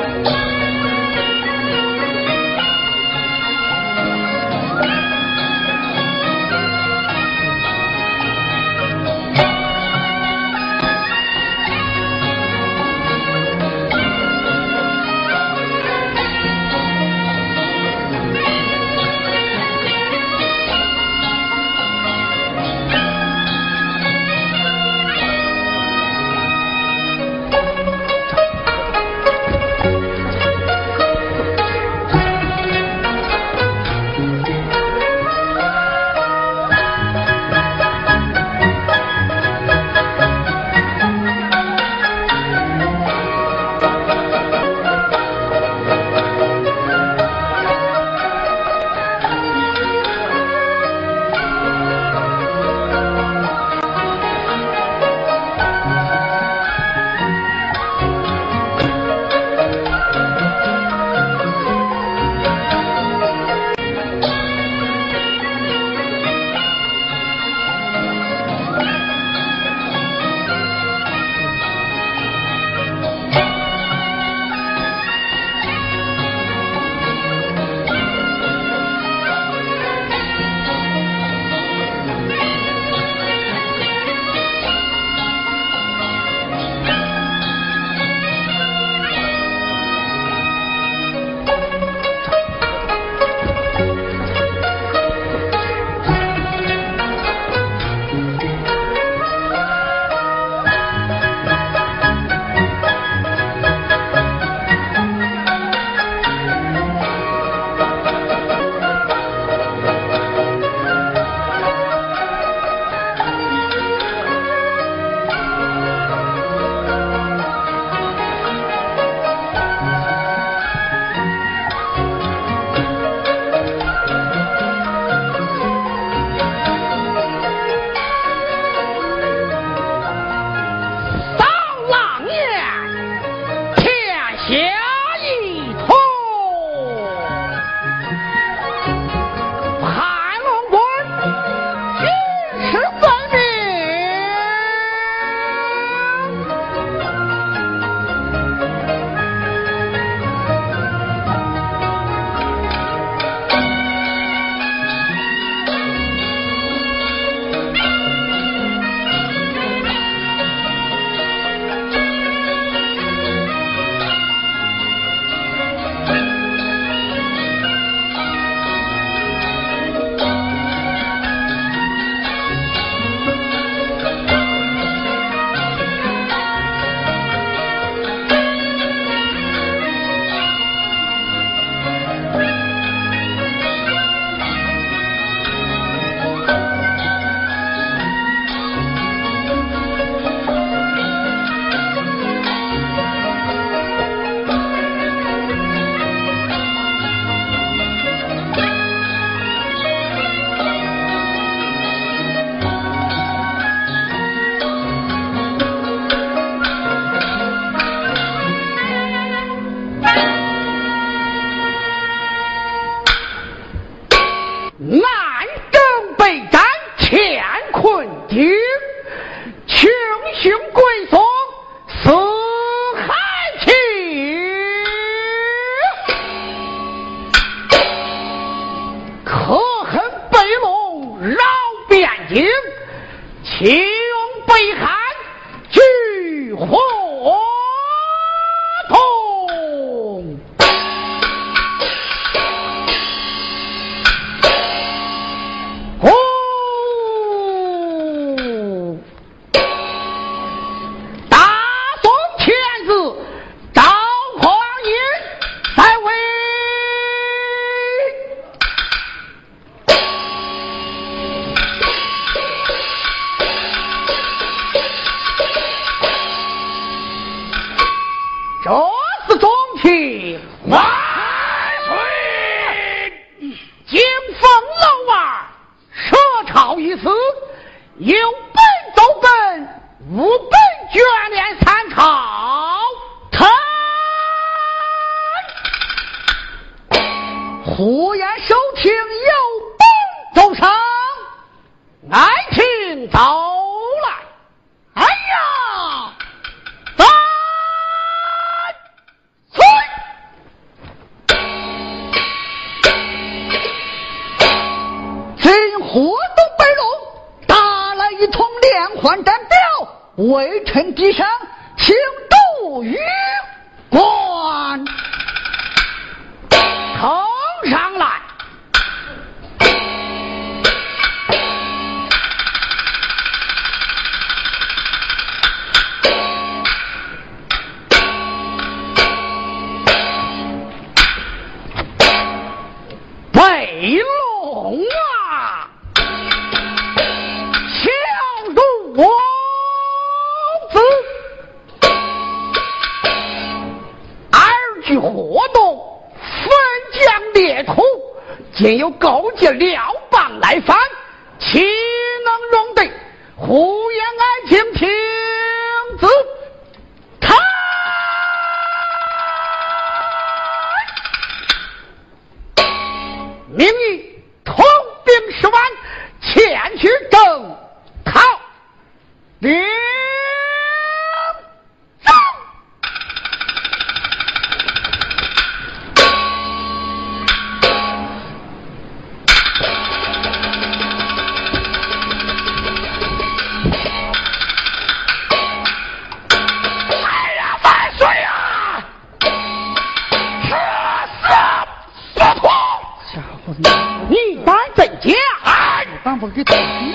Thank you. 请北汉，拒火。忽然收听有兵走上，爱听走来，哎呀，三催，今河东北龙打了一通连环战表，微臣低声请杜宇。没有高级了。Pergi.